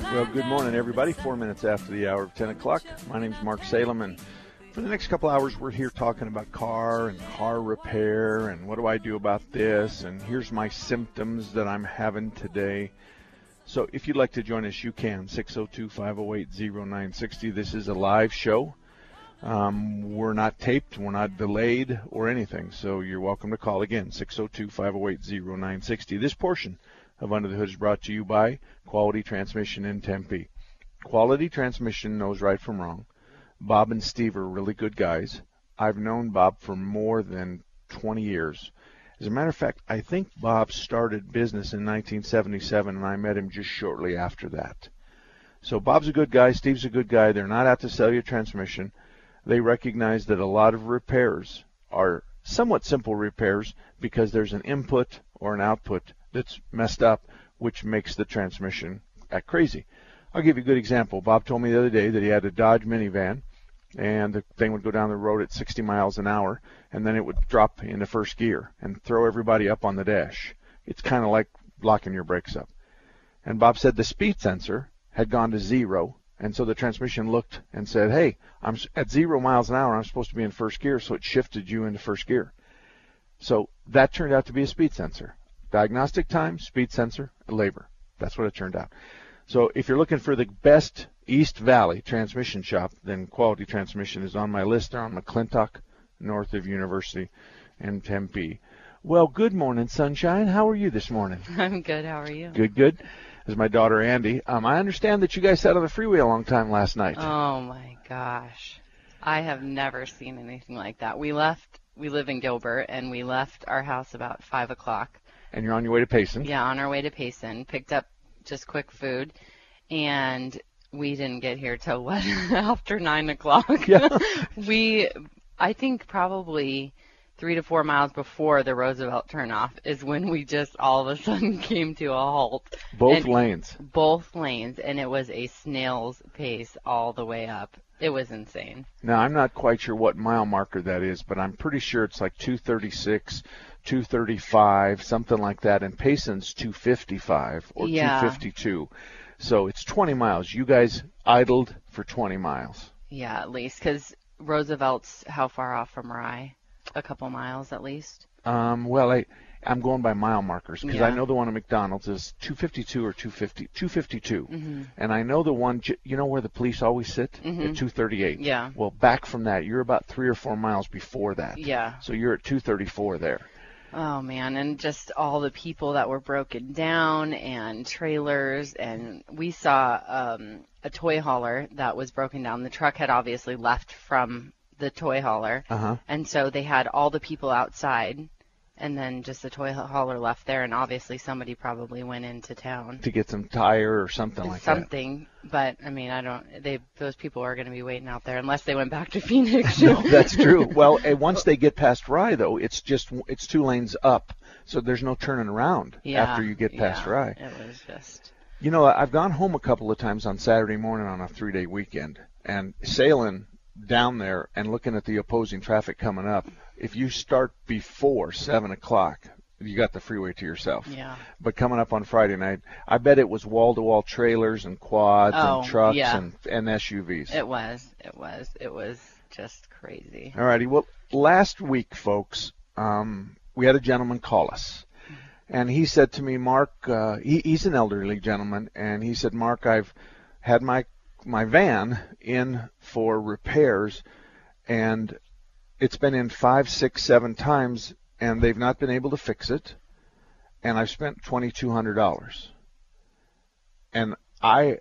Well, good morning, everybody. Four minutes after the hour of 10 o'clock. My name is Mark Salem, and for the next couple hours, we're here talking about car and car repair and what do I do about this, and here's my symptoms that I'm having today. So, if you'd like to join us, you can. 602 508 0960. This is a live show. Um, we're not taped, we're not delayed or anything, so you're welcome to call again. 602 508 0960. This portion of Under the Hood is brought to you by Quality Transmission in Tempe. Quality Transmission knows right from wrong. Bob and Steve are really good guys. I've known Bob for more than 20 years. As a matter of fact, I think Bob started business in 1977 and I met him just shortly after that. So Bob's a good guy, Steve's a good guy. They're not out to sell you a transmission. They recognize that a lot of repairs are somewhat simple repairs because there's an input or an output that's messed up, which makes the transmission act crazy. I'll give you a good example. Bob told me the other day that he had a Dodge minivan, and the thing would go down the road at 60 miles an hour, and then it would drop into first gear and throw everybody up on the dash. It's kind of like locking your brakes up. And Bob said the speed sensor had gone to zero, and so the transmission looked and said, "Hey, I'm at zero miles an hour. I'm supposed to be in first gear," so it shifted you into first gear. So that turned out to be a speed sensor. Diagnostic time, speed sensor, labor. That's what it turned out. So if you're looking for the best East Valley transmission shop, then Quality Transmission is on my list. They're on McClintock, north of University and Tempe. Well, good morning, sunshine. How are you this morning? I'm good. How are you? Good, good. This is my daughter Andy. Um, I understand that you guys sat on the freeway a long time last night. Oh my gosh, I have never seen anything like that. We left. We live in Gilbert, and we left our house about five o'clock. And you're on your way to Payson. Yeah, on our way to Payson. Picked up just quick food, and we didn't get here till what after nine o'clock. Yeah. we, I think probably three to four miles before the Roosevelt turnoff is when we just all of a sudden came to a halt. Both And- lanes. Both lanes, and it was a snail's pace all the way up. It was insane. Now I'm not quite sure what mile marker that is, but I'm pretty sure it's like 236, 235, something like that. And Payson's 255 or Yeah. 252. So it's 20 miles. You guys idled for 20 miles. Yeah, at least because Roosevelt's how far off from Rye? A couple miles at least. Um, well, I I'm going by mile markers because I know the one at McDonald's is 252 or 250, 252, Mm-hmm. and I know the one. You know where the police always sit at 238. Yeah. Well, back from that, you're about three or four miles before that. Yeah. So you're at 234 there. Oh man, and just all the people that were broken down and trailers, and we saw um, a toy hauler that was broken down. The truck had obviously left from the toy hauler, Uh-huh. and so they had all the people outside, and then just the toy hauler left there, and obviously somebody probably went into town. to get some tire or something like that. something, but I mean, I don't. They those people are going to be waiting out there unless they went back to Phoenix. No, that's true. Well, eh, once they get past Rye, though, it's just it's two lanes up, so there's no turning around yeah, after you get past yeah, Rye. It was just. You know, I've gone home a couple of times on Saturday morning on a three-day weekend, and sailing down there and looking at the opposing traffic coming up. If you start before seven o'clock, you got the freeway to yourself. Yeah. But coming up on Friday night, I bet it was wall-to-wall trailers and quads Oh, and trucks yeah. and and SUVs. It was. It was. It was just crazy. All righty. Well, last week, folks, um, we had a gentleman call us, and he said to me, "Mark, uh, he, he's an elderly gentleman, and he said, Mark, I've had my my van in for repairs, and it's been in five, six, seven times, and they've not been able to fix it, and I've spent twenty two hundred dollars. And I,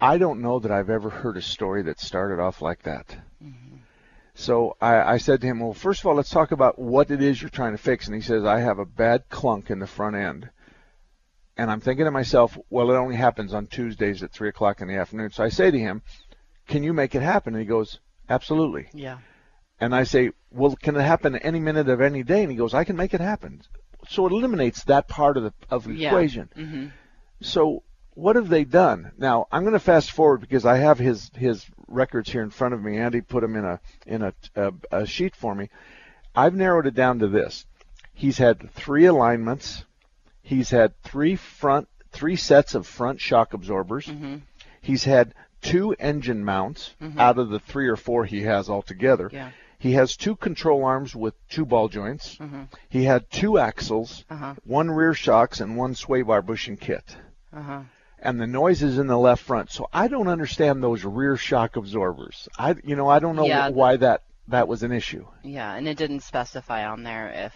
I don't know that I've ever heard a story that started off like that. Mm-hmm. So I, I said to him, well, first of all, let's talk about what it is you're trying to fix. And he says, I have a bad clunk in the front end. And I'm thinking to myself, well, it only happens on Tuesdays at 3 o'clock in the afternoon. So I say to him, can you make it happen? And he goes, absolutely. Yeah. And I say, well, can it happen any minute of any day? And he goes, I can make it happen. So it eliminates that part of the, of the Yeah. equation. hmm So what have they done? Now I'm going to fast forward because I have his his records here in front of me. Andy put them in a in a, a, a sheet for me. I've narrowed it down to this. He's had three alignments. He's had three front three sets of front shock absorbers. Mm-hmm. He's had two engine mounts out of the three or four he has altogether. Yeah. He has two control arms with two ball joints. He had two axles, Uh-huh. one rear shocks, and one sway bar bushing kit Uh-huh. and the noise is in the left front. So I don't understand those rear shock absorbers. I, you know, I don't know Yeah, wh- why that that was an issue. Yeah, and it didn't specify on there if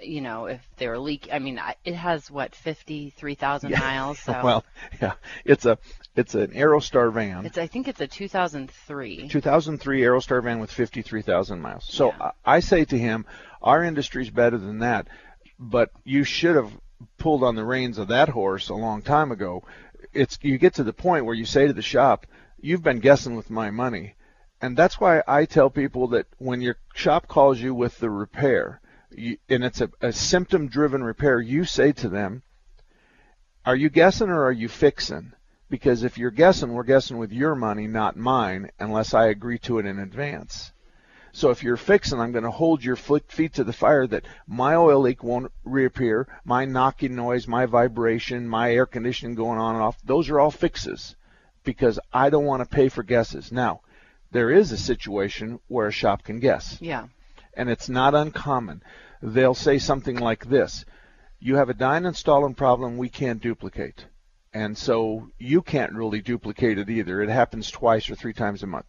you know if they were leak. I mean, it has what fifty three thousand miles. So well, yeah, it's a it's an Aerostar van, it's I think it's a 2003. 2003 Aerostar van with 53,000 miles. So Yeah. I, say to him, our industry's better than that, but you should have pulled on the reins of that horse a long time ago. It's you get to the point where you say to the shop, "You've been guessing with my money." And that's why I tell people that when your shop calls you with the repair, and it's a, a symptom driven repair, you say to them, Are you guessing or are you fixing? Because if you're guessing, we're guessing with your money, not mine, unless I agree to it in advance. So if you're fixing, I'm going to hold your feet to the fire that my oil leak won't reappear, my knocking noise, my vibration, my air conditioning going on and off, those are all fixes because I don't want to pay for guesses. Now, there is a situation where a shop can guess Yeah. And it's not uncommon. They'll say something like this You have a dyne installing problem we can't duplicate. And so you can't really duplicate it either. It happens twice or three times a month.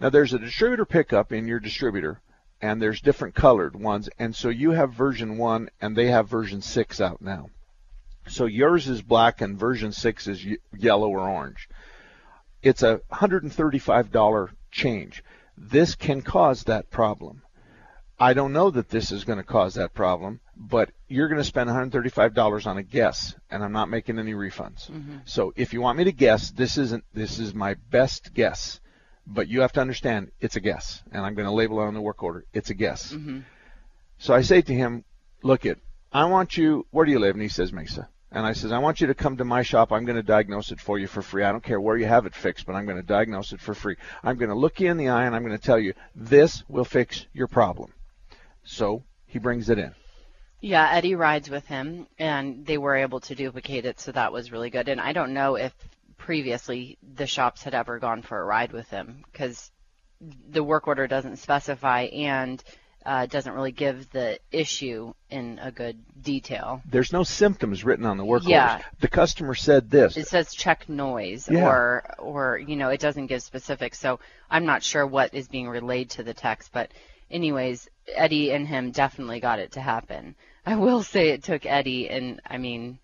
Now there's a distributor pickup in your distributor, and there's different colored ones, and so you have version 1 and they have version 6 out now. So yours is black and version 6 is yellow or orange. It's a $135 change. This can cause that problem. I don't know that this is going to cause that problem, but you're going to spend $135 on a guess, and I'm not making any refunds. Mm-hmm. So if you want me to guess, this isn't this is my best guess, but you have to understand it's a guess, and I'm going to label it on the work order. It's a guess. Mm-hmm. So I say to him, "Look it, I want you. Where do you live?" And he says Mesa. And I says, I want you to come to my shop. I'm going to diagnose it for you for free. I don't care where you have it fixed, but I'm going to diagnose it for free. I'm going to look you in the eye and I'm going to tell you this will fix your problem. So he brings it in. Yeah, Eddie rides with him, and they were able to duplicate it, so that was really good. And I don't know if previously the shops had ever gone for a ride with him because the work order doesn't specify and uh, doesn't really give the issue in a good detail. There's no symptoms written on the work Yeah. orders. The customer said this. It says check noise, Yeah. or or you know, it doesn't give specifics. So I'm not sure what is being relayed to the text, but anyways, Eddie and him definitely got it to happen. I will say it took Eddie, and I mean,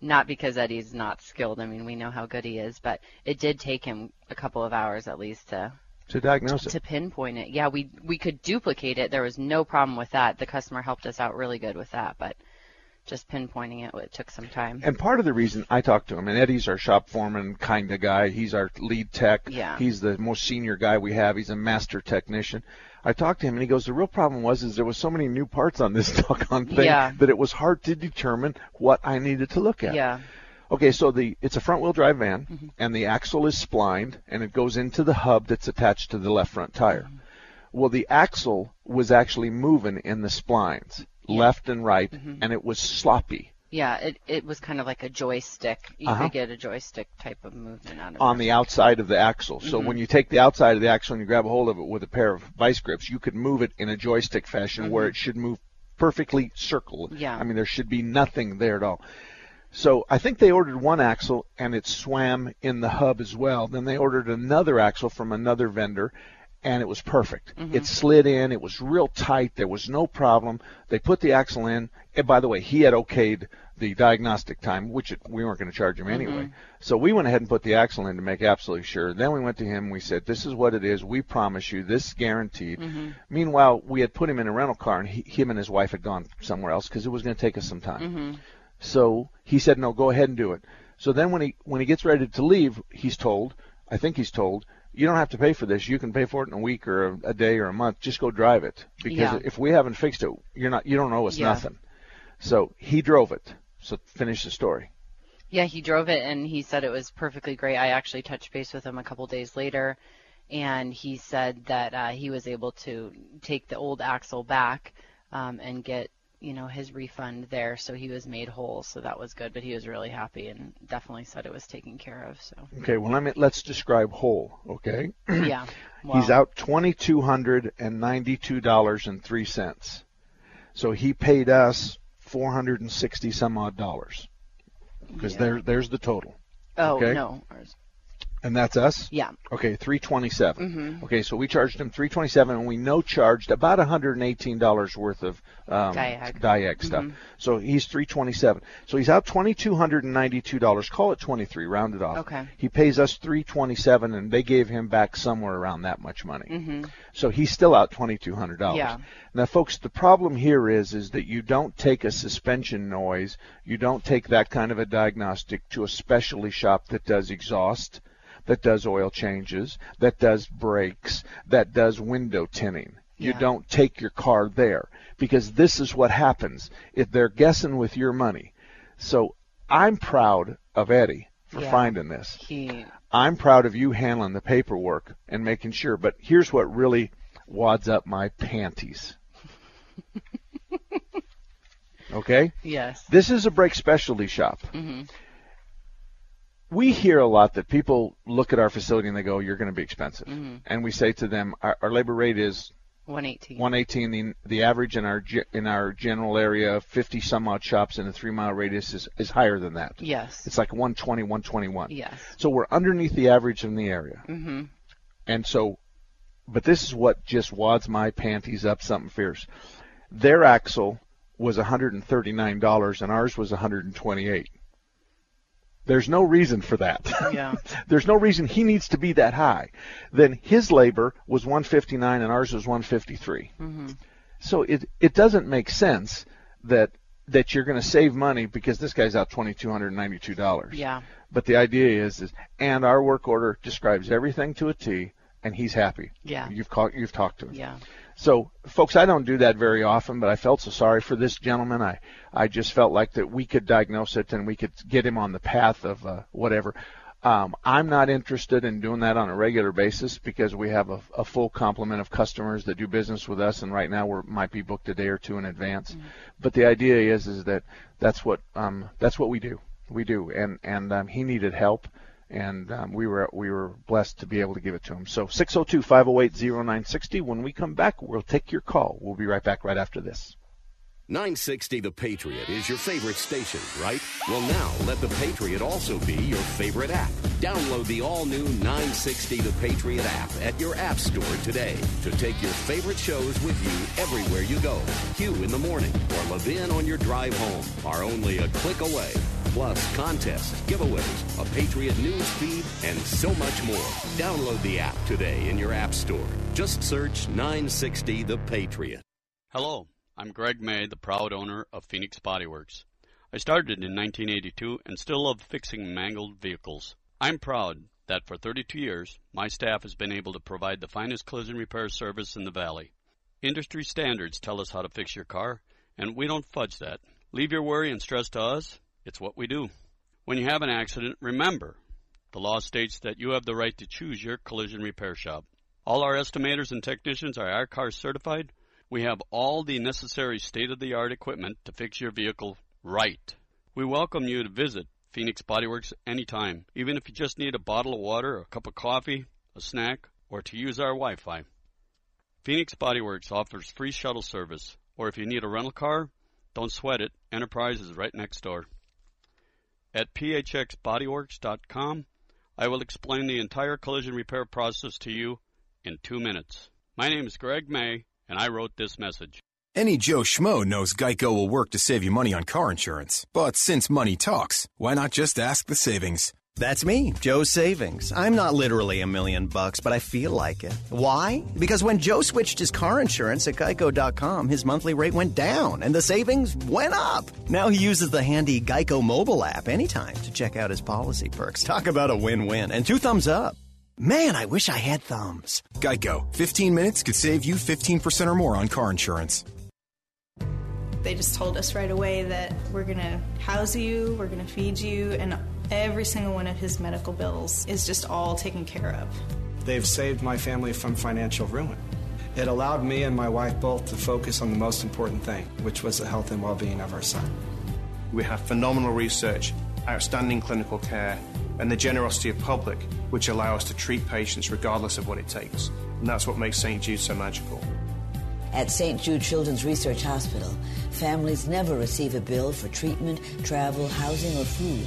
not because Eddie's not skilled. I mean, we know how good he is, but it did take him a couple of hours at least to to diagnose it. to pinpoint it. Yeah, we we could duplicate it. There was no problem with that. The customer helped us out really good with that, but just pinpointing it, it took some time. And part of the reason I talked to him, and Eddie's our shop foreman kind of guy. He's our lead tech. Yeah. He's the most senior guy we have. He's a master technician. I talked to him, and he goes, "The real problem was is there was so many new parts on this doggone thing Yeah. that it was hard to determine what I needed to look at." Yeah. Okay, so the it's a front wheel drive van, mm-hmm. and the axle is splined, and it goes into the hub that's attached to the left front tire. Mm-hmm. Well, the axle was actually moving in the splines, left and right, mm-hmm. and it was sloppy. Yeah, it it was kind of like a joystick. You Uh-huh. could get a joystick type of movement out of on the outside of the axle. So when you take the outside of the axle and you grab a hold of it with a pair of vice grips, you could move it in a joystick fashion where it should move perfectly circle. Yeah. I mean, there should be nothing there at all. So I think they ordered one axle and it swam in the hub as well. Then they ordered another axle from another vendor and it was perfect. Mm-hmm. It slid in. It was real tight. There was no problem. They put the axle in. And by the way, he had okayed the diagnostic time, which it, we weren't going to charge him anyway. Mm-hmm. So we went ahead and put the axle in to make absolutely sure. Then we went to him. We said, "This is what it is. We promise you. This is guaranteed." Mm-hmm. Meanwhile, we had put him in a rental car, and he, him and his wife had gone somewhere else because it was going to take us some time. So he said, "No, go ahead and do it." So then when he when he gets ready to leave, he's told, I think he's told, you don't have to pay for this. You can pay for it in a week or a, a day or a month. Just go drive it because Yeah. if we haven't fixed it, you're not you don't owe us Yeah. nothing. So he drove it. So finish the story. Yeah, he drove it and he said it was perfectly great. I actually touched base with him a couple days later, and he said that uh, he was able to take the old axle back um, and get you know his refund there, so he was made whole. So that was good. But he was really happy and definitely said it was taken care of. So Okay, well let me let's describe whole. Okay, yeah, he's out twenty two hundred and ninety two dollars and three cents. So he paid us four hundred and sixty some odd dollars because Yeah. there there's the total, Oh okay. no, ours- and that's us. yeah, Okay, 327. Mm-hmm. Okay, so we charged him 327, and we no charged about 118 dollars worth of um, Diag. diag stuff. So he's 327. So he's out 2,292 dollars. Call it 23, round it off. Okay. He pays us 327, and they gave him back somewhere around that much money. hmm So he's still out 2,200 dollars. Yeah. Now, folks, the problem here is is that you don't take a suspension noise, you don't take that kind of a diagnostic to a specialty shop that does exhaust, that does oil changes, that does brakes, that does window tinting. You Yeah. don't take your car there because this is what happens if they're guessing with your money. So I'm proud of Eddie for Yeah. finding this. he I'm proud of you handling the paperwork and making sure. But here's what really wads up my panties. okay? yes, This is a brake specialty shop. hmm We hear a lot that people look at our facility and they go, "You're going to be expensive," hmm and we say to them, "Our, our labor rate is 118. 118. The, the average in our in our general area, 50 some odd shops in a three mile radius is, is higher than that. Yes. It's like 120, 121. Yes. So we're underneath the average in the area. hmm And so, but this is what just wads my panties up something fierce. Their axle was $139 and ours was 128. There's no reason for that. Yeah. There's no reason he needs to be that high. Then his labor was 159 and ours was 153. Mm-hmm. So it it doesn't make sense that that you're going to save money because this guy's out $2292. Yeah. But the idea is, is and our work order describes everything to a T, and he's happy. Yeah. You've caught, you've talked to him. Yeah. So, folks, I don't do that very often, but I felt so sorry for this gentleman. I, I just felt like that we could diagnose it and we could get him on the path of uh, whatever. Um, I'm not interested in doing that on a regular basis because we have a, a full complement of customers that do business with us, and right now we might be booked a day or two in advance. But the idea is, is that that's what um, that's what we do. We do, and and um, he needed help, and um, we were we were blessed to be able to give it to him. So 602-508-0960. When we come back, we'll take your call. We'll be right back right after this. 960 The Patriot is your favorite station, right? Well, now let The Patriot also be your favorite app. Download the all new 960 The Patriot app at your App Store today to take your favorite shows with you everywhere you go. Q in the morning or Levin on your drive home are only a click away. Plus, contests, giveaways, a Patriot news feed, and so much more. Download the app today in your App Store. Just search 960 The Patriot. Hello, I'm Greg May, the proud owner of Phoenix Body Works. I started in 1982 and still love fixing mangled vehicles. I'm proud that for 32 years, my staff has been able to provide the finest collision repair service in the valley. Industry standards tell us how to fix your car, and we don't fudge that. Leave your worry and stress to us. It's what we do. When you have an accident, remember the law states that you have the right to choose your collision repair shop. All our estimators and technicians are car certified. We have all the necessary state of the art equipment to fix your vehicle right. We welcome you to visit Phoenix Bodyworks anytime, even if you just need a bottle of water, a cup of coffee, a snack, or to use our Wi Fi. Phoenix Bodyworks offers free shuttle service, or if you need a rental car, don't sweat it, Enterprise is right next door. At phxbodyworks.com. I will explain the entire collision repair process to you in two minutes. My name is Greg May, and I wrote this message. Any Joe Schmo knows Geico will work to save you money on car insurance. But since money talks, why not just ask the savings? That's me, Joe Savings. I'm not literally a million bucks, but I feel like it. Why? Because when Joe switched his car insurance at geico.com, his monthly rate went down and the savings went up. Now he uses the handy Geico mobile app anytime to check out his policy perks. Talk about a win win. And two thumbs up. Man, I wish I had thumbs. Geico, 15 minutes could save you 15% or more on car insurance. They just told us right away that we're going to house you, we're going to feed you, and every single one of his medical bills is just all taken care of. They've saved my family from financial ruin. It allowed me and my wife both to focus on the most important thing, which was the health and well being of our son. We have phenomenal research, outstanding clinical care, and the generosity of public, which allow us to treat patients regardless of what it takes. And that's what makes St. Jude so magical. At St. Jude Children's Research Hospital, families never receive a bill for treatment, travel, housing, or food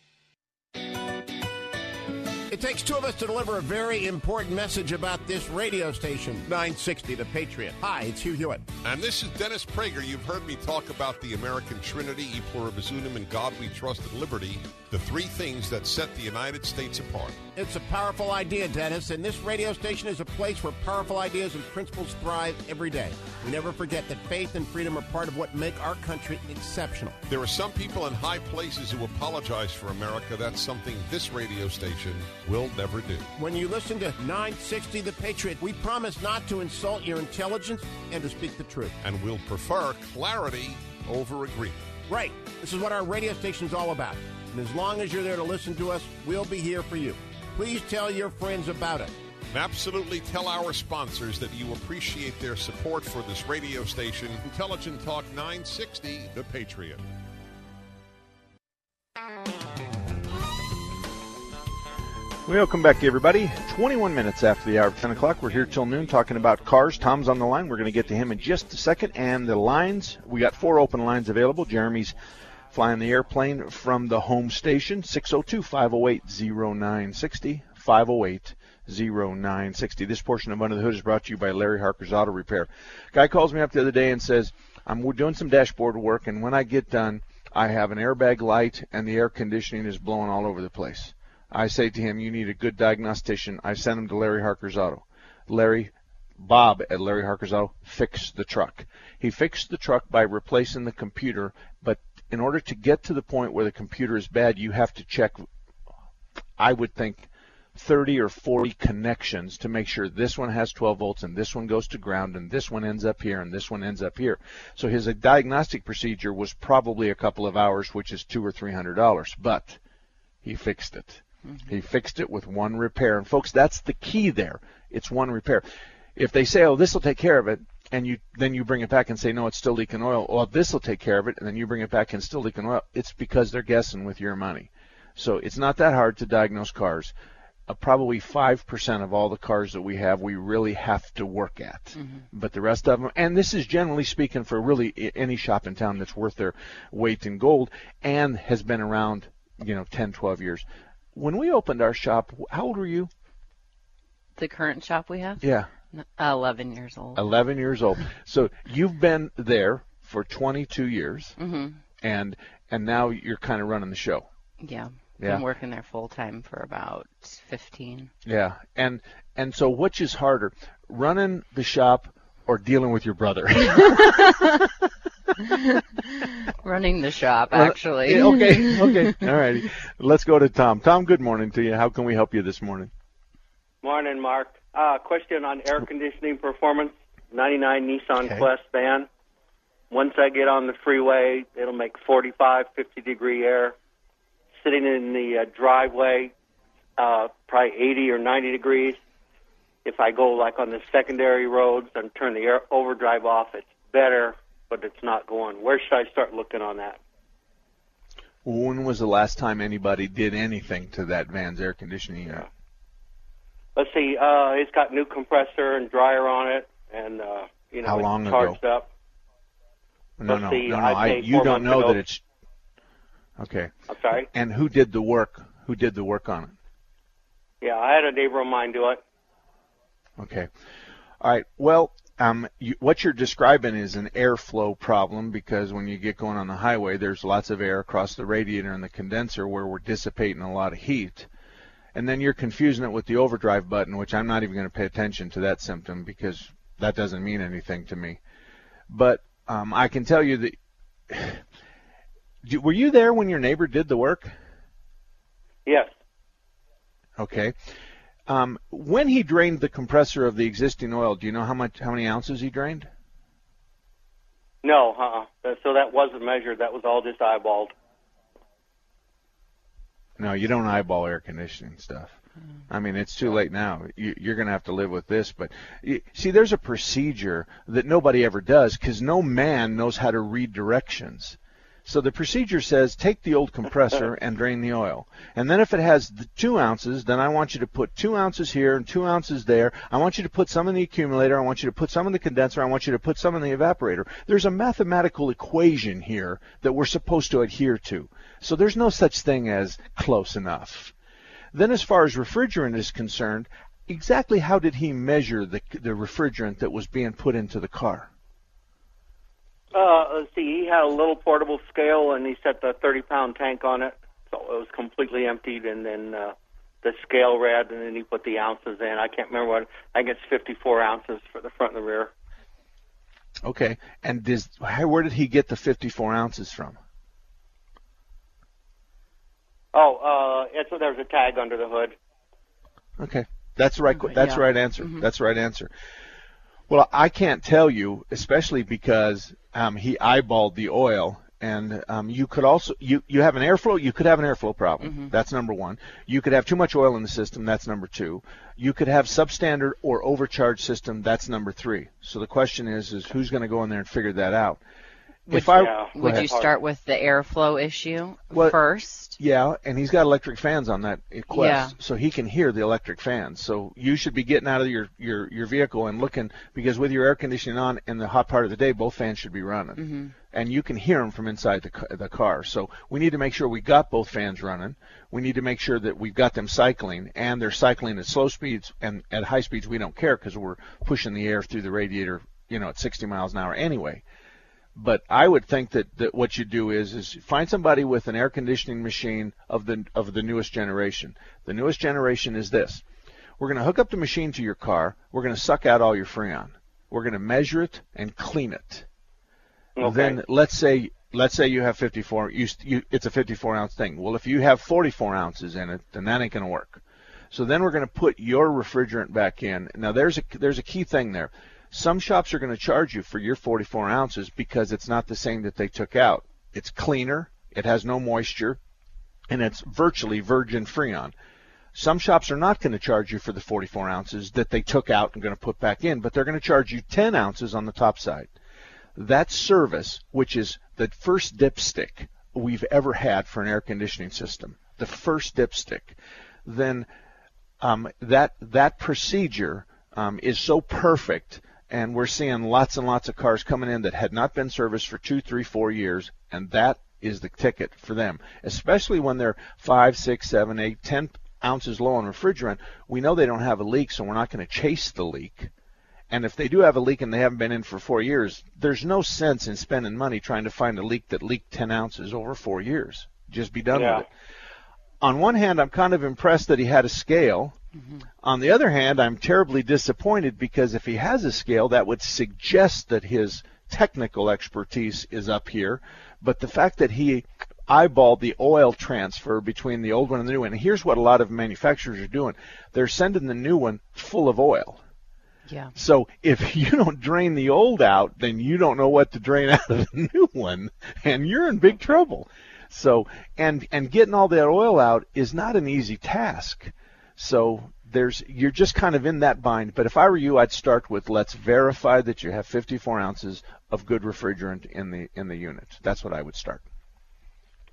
It takes two of us to deliver a very important message about this radio station, 960 The Patriot. Hi, it's Hugh Hewitt. And this is Dennis Prager. You've heard me talk about the American Trinity, E pluribus unum, and God we trust and liberty, the three things that set the United States apart. It's a powerful idea, Dennis, and this radio station is a place where powerful ideas and principles thrive every day. We never forget that faith and freedom are part of what make our country exceptional. There are some people in high places who apologize for America. That's something this radio station will never do. When you listen to 960 The Patriot, we promise not to insult your intelligence and to speak the truth. And we'll prefer clarity over agreement. Right. This is what our radio station is all about. And as long as you're there to listen to us, we'll be here for you. Please tell your friends about it. And absolutely tell our sponsors that you appreciate their support for this radio station, Intelligent Talk 960, The Patriot. Welcome back, everybody. 21 minutes after the hour of 10 o'clock. We're here till noon talking about cars. Tom's on the line. We're going to get to him in just a second. And the lines, we got four open lines available. Jeremy's flying the airplane from the home station, 602 508 0960. 508 0960. This portion of Under the Hood is brought to you by Larry Harker's Auto Repair. Guy calls me up the other day and says, I'm doing some dashboard work, and when I get done, I have an airbag light and the air conditioning is blowing all over the place. I say to him, you need a good diagnostician. I send him to Larry Harker's Auto. Larry, Bob at Larry Harker's Auto fixed the truck. He fixed the truck by replacing the computer, but in order to get to the point where the computer is bad, you have to check, I would think, 30 or 40 connections to make sure this one has 12 volts and this one goes to ground and this one ends up here and this one ends up here. So his diagnostic procedure was probably a couple of hours, which is two or three hundred dollars, but he fixed it. Mm-hmm. He fixed it with one repair. And folks, that's the key there. It's one repair. If they say, "Oh, this will take care of it," and you then you bring it back and say, "No, it's still leaking oil," well, this will take care of it, and then you bring it back and still leaking oil. It's because they're guessing with your money. So it's not that hard to diagnose cars. Uh, probably 5% of all the cars that we have, we really have to work at. Mm-hmm. But the rest of them, and this is generally speaking for really any shop in town that's worth their weight in gold and has been around, you know, 10, 12 years when we opened our shop, how old were you? The current shop we have? Yeah. 11 years old. 11 years old. So you've been there for 22 years, mm-hmm. and and now you're kind of running the show. Yeah. Yeah. Been working there full time for about 15. Yeah. And and so which is harder, running the shop or dealing with your brother? Running the shop, actually. Uh, okay, okay, all righty. Let's go to Tom. Tom, good morning to you. How can we help you this morning? Morning, Mark. Uh, question on air conditioning performance. 99 Nissan okay. Quest van. Once I get on the freeway, it'll make 45, 50 degree air. Sitting in the uh, driveway, uh, probably 80 or 90 degrees. if I go like on the secondary roads and turn the air overdrive off, it's better, but it's not going. Where should I start looking on that? When was the last time anybody did anything to that van's air conditioning unit? Let's see. Uh, it's got new compressor and dryer on it, and uh, you know, How it's long ago? charged up. No, Let's no, see, no, no. I I, you don't know ago. that it's okay. I'm sorry. And who did the work? Who did the work on it? Yeah, I had a neighbor of mine do it. Okay. All right. Well, um, you, what you're describing is an airflow problem because when you get going on the highway, there's lots of air across the radiator and the condenser where we're dissipating a lot of heat. And then you're confusing it with the overdrive button, which I'm not even going to pay attention to that symptom because that doesn't mean anything to me. But um, I can tell you that. Were you there when your neighbor did the work? Yes. Okay. Um, when he drained the compressor of the existing oil, do you know how much, how many ounces he drained? No, uh-uh. So that wasn't measured. That was all just eyeballed. No, you don't eyeball air conditioning stuff. Hmm. I mean, it's too late now. You, you're going to have to live with this. But you, see, there's a procedure that nobody ever does because no man knows how to read directions. So the procedure says take the old compressor and drain the oil. And then if it has the two ounces, then I want you to put two ounces here and two ounces there. I want you to put some in the accumulator. I want you to put some in the condenser. I want you to put some in the evaporator. There's a mathematical equation here that we're supposed to adhere to. So there's no such thing as close enough. Then as far as refrigerant is concerned, exactly how did he measure the, the refrigerant that was being put into the car? Uh, let's see. He had a little portable scale, and he set the 30-pound tank on it, so it was completely emptied. And then uh, the scale read, and then he put the ounces in. I can't remember what. I think it's 54 ounces for the front and the rear. Okay. And does, where did he get the 54 ounces from? Oh, uh, it's, there's a tag under the hood. Okay. That's the right. Okay, that's yeah. the right answer. Mhm. That's the right answer. Well, I can't tell you, especially because um, he eyeballed the oil, and um, you could also you you have an airflow. You could have an airflow problem. That's number one. You could have too much oil in the system. That's number two. You could have substandard or overcharged system. That's number three. So the question is, is who's going to go in there and figure that out? Would, if I go would you start with the airflow issue Well, first? Yeah, and he's got electric fans on that Quest, Yeah. so he can hear the electric fans. So you should be getting out of your, your, your vehicle and looking because with your air conditioning on in the hot part of the day, both fans should be running, Mhm. and you can hear them from inside the the car. So we need to make sure we got both fans running. We need to make sure that we've got them cycling, and they're cycling at slow speeds and at high speeds. We don't care because we're pushing the air through the radiator, you know, at 60 miles an hour anyway but I would think that, that what you do is is find somebody with an air conditioning machine of the of the newest generation. The newest generation is this. We're going to hook up the machine to your car. We're going to suck out all your freon. We're going to measure it and clean it. Okay. Then let's say let's say you have 54. You, you it's a 54 ounce thing. Well, if you have 44 ounces in it, then that ain't going to work. So then we're going to put your refrigerant back in. Now there's a there's a key thing there. Some shops are going to charge you for your 44 ounces because it's not the same that they took out. It's cleaner, it has no moisture, and it's virtually virgin freon. Some shops are not going to charge you for the 44 ounces that they took out and going to put back in, but they're going to charge you 10 ounces on the top side. That service, which is the first dipstick we've ever had for an air conditioning system, the first dipstick, then um, that that procedure um, is so perfect, and we're seeing lots and lots of cars coming in that had not been serviced for two, three, four years, and that is the ticket for them. Especially when they're five, six, seven, eight, ten ounces low on refrigerant, we know they don't have a leak, so we're not going to chase the leak. And if they do have a leak and they haven't been in for four years, there's no sense in spending money trying to find a leak that leaked 10 ounces over four years. Just be done Yeah. with it. On one hand, I'm kind of impressed that he had a scale. Mm-hmm. On the other hand, I'm terribly disappointed because if he has a scale, that would suggest that his technical expertise is up here. But the fact that he eyeballed the oil transfer between the old one and the new one, and here's what a lot of manufacturers are doing they're sending the new one full of oil. Yeah. So if you don't drain the old out, then you don't know what to drain out of the new one, and you're in big trouble. So and and getting all that oil out is not an easy task. So there's you're just kind of in that bind. But if I were you, I'd start with let's verify that you have 54 ounces of good refrigerant in the in the unit. That's what I would start.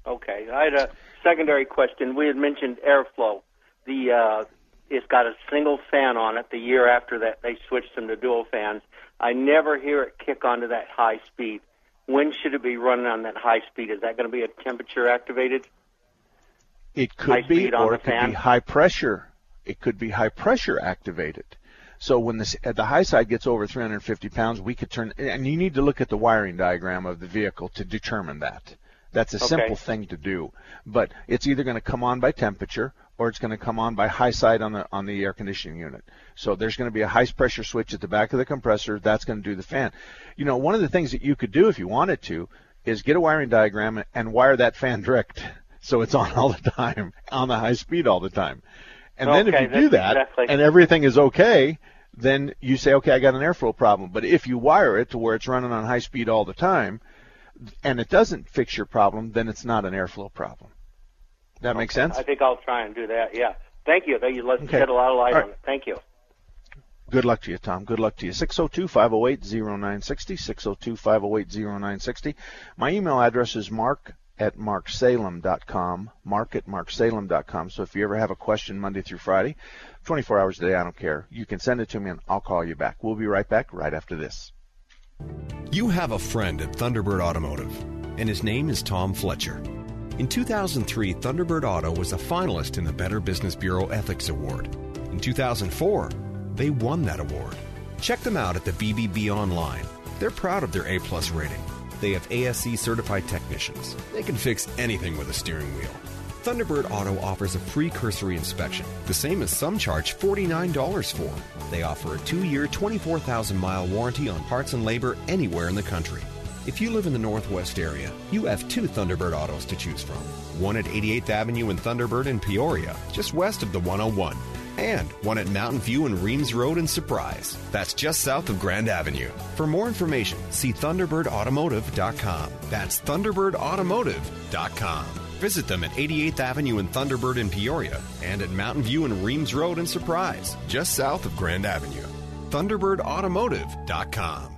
Okay. I had a secondary question. We had mentioned airflow. The uh, it's got a single fan on it. The year after that, they switched them to dual fans. I never hear it kick onto that high speed. When should it be running on that high speed? Is that going to be a temperature activated? It could be, or it could fan? be high pressure. It could be high pressure activated. So when this, uh, the high side gets over 350 pounds, we could turn, and you need to look at the wiring diagram of the vehicle to determine that. That's a okay. simple thing to do. But it's either going to come on by temperature or it's going to come on by high side on the on the air conditioning unit. So there's going to be a high pressure switch at the back of the compressor that's going to do the fan. You know, one of the things that you could do if you wanted to is get a wiring diagram and wire that fan direct so it's on all the time on the high speed all the time. And okay, then if you do that exactly. and everything is okay, then you say, okay, I got an airflow problem. But if you wire it to where it's running on high speed all the time, and it doesn't fix your problem, then it's not an airflow problem. That okay. makes sense? I think I'll try and do that. Yeah. Thank you. You let okay. shed a lot of light right. on it. Thank you. Good luck to you, Tom. Good luck to you. 602-508-0960, 602-508-0960. My email address is mark at marksalem.com, mark at marksalem.com. So if you ever have a question Monday through Friday, 24 hours a day, I don't care. You can send it to me and I'll call you back. We'll be right back right after this. You have a friend at Thunderbird Automotive, and his name is Tom Fletcher. In 2003, Thunderbird Auto was a finalist in the Better Business Bureau Ethics Award. In 2004, they won that award. Check them out at the BBB online. They're proud of their A plus rating. They have ASE certified technicians. They can fix anything with a steering wheel. Thunderbird Auto offers a free cursory inspection, the same as some charge $49 for. They offer a two year, 24,000 mile warranty on parts and labor anywhere in the country. If you live in the Northwest area, you have two Thunderbird autos to choose from one at 88th Avenue in Thunderbird in Peoria, just west of the 101, and one at Mountain View and Reams Road in Surprise. That's just south of Grand Avenue. For more information, see ThunderbirdAutomotive.com. That's ThunderbirdAutomotive.com. Visit them at 88th Avenue in Thunderbird in Peoria and at Mountain View and Reams Road in Surprise, just south of Grand Avenue. ThunderbirdAutomotive.com.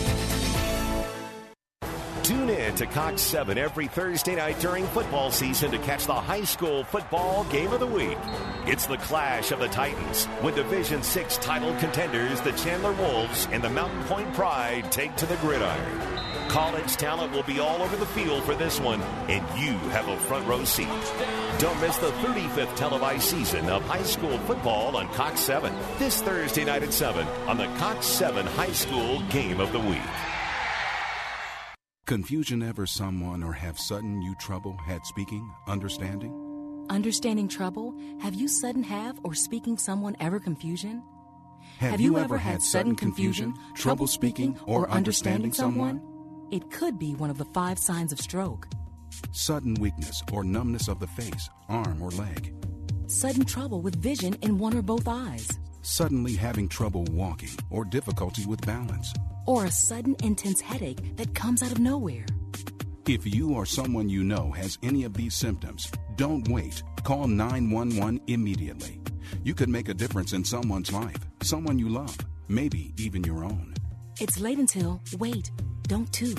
To Cox 7 every Thursday night during football season to catch the high school football game of the week. It's the clash of the Titans when Division 6 title contenders, the Chandler Wolves and the Mountain Point Pride, take to the gridiron. College talent will be all over the field for this one, and you have a front row seat. Don't miss the 35th televised season of high school football on Cox 7 this Thursday night at 7 on the Cox 7 High School Game of the Week. Confusion ever someone or have sudden you trouble had speaking, understanding? Understanding trouble? Have you sudden have or speaking someone ever confusion? Have, have you, you, ever had sudden confusion, trouble speaking, or understanding someone? It could be one of the five signs of stroke. Sudden weakness or numbness of the face, arm, or leg. Sudden trouble with vision in one or both eyes. Suddenly having trouble walking or difficulty with balance. Or a sudden intense headache that comes out of nowhere. If you or someone you know has any of these symptoms, don't wait. Call 911 immediately. You could make a difference in someone's life, someone you love, maybe even your own. It's late until, wait, don't too.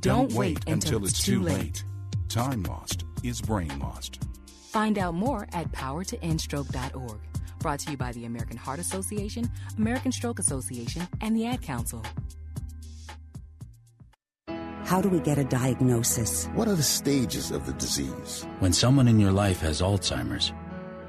Don't, don't wait until, until it's too late. late. Time lost is brain lost. Find out more at powertoendstroke.org. Brought to you by the American Heart Association, American Stroke Association, and the Ad Council. How do we get a diagnosis? What are the stages of the disease? When someone in your life has Alzheimer's,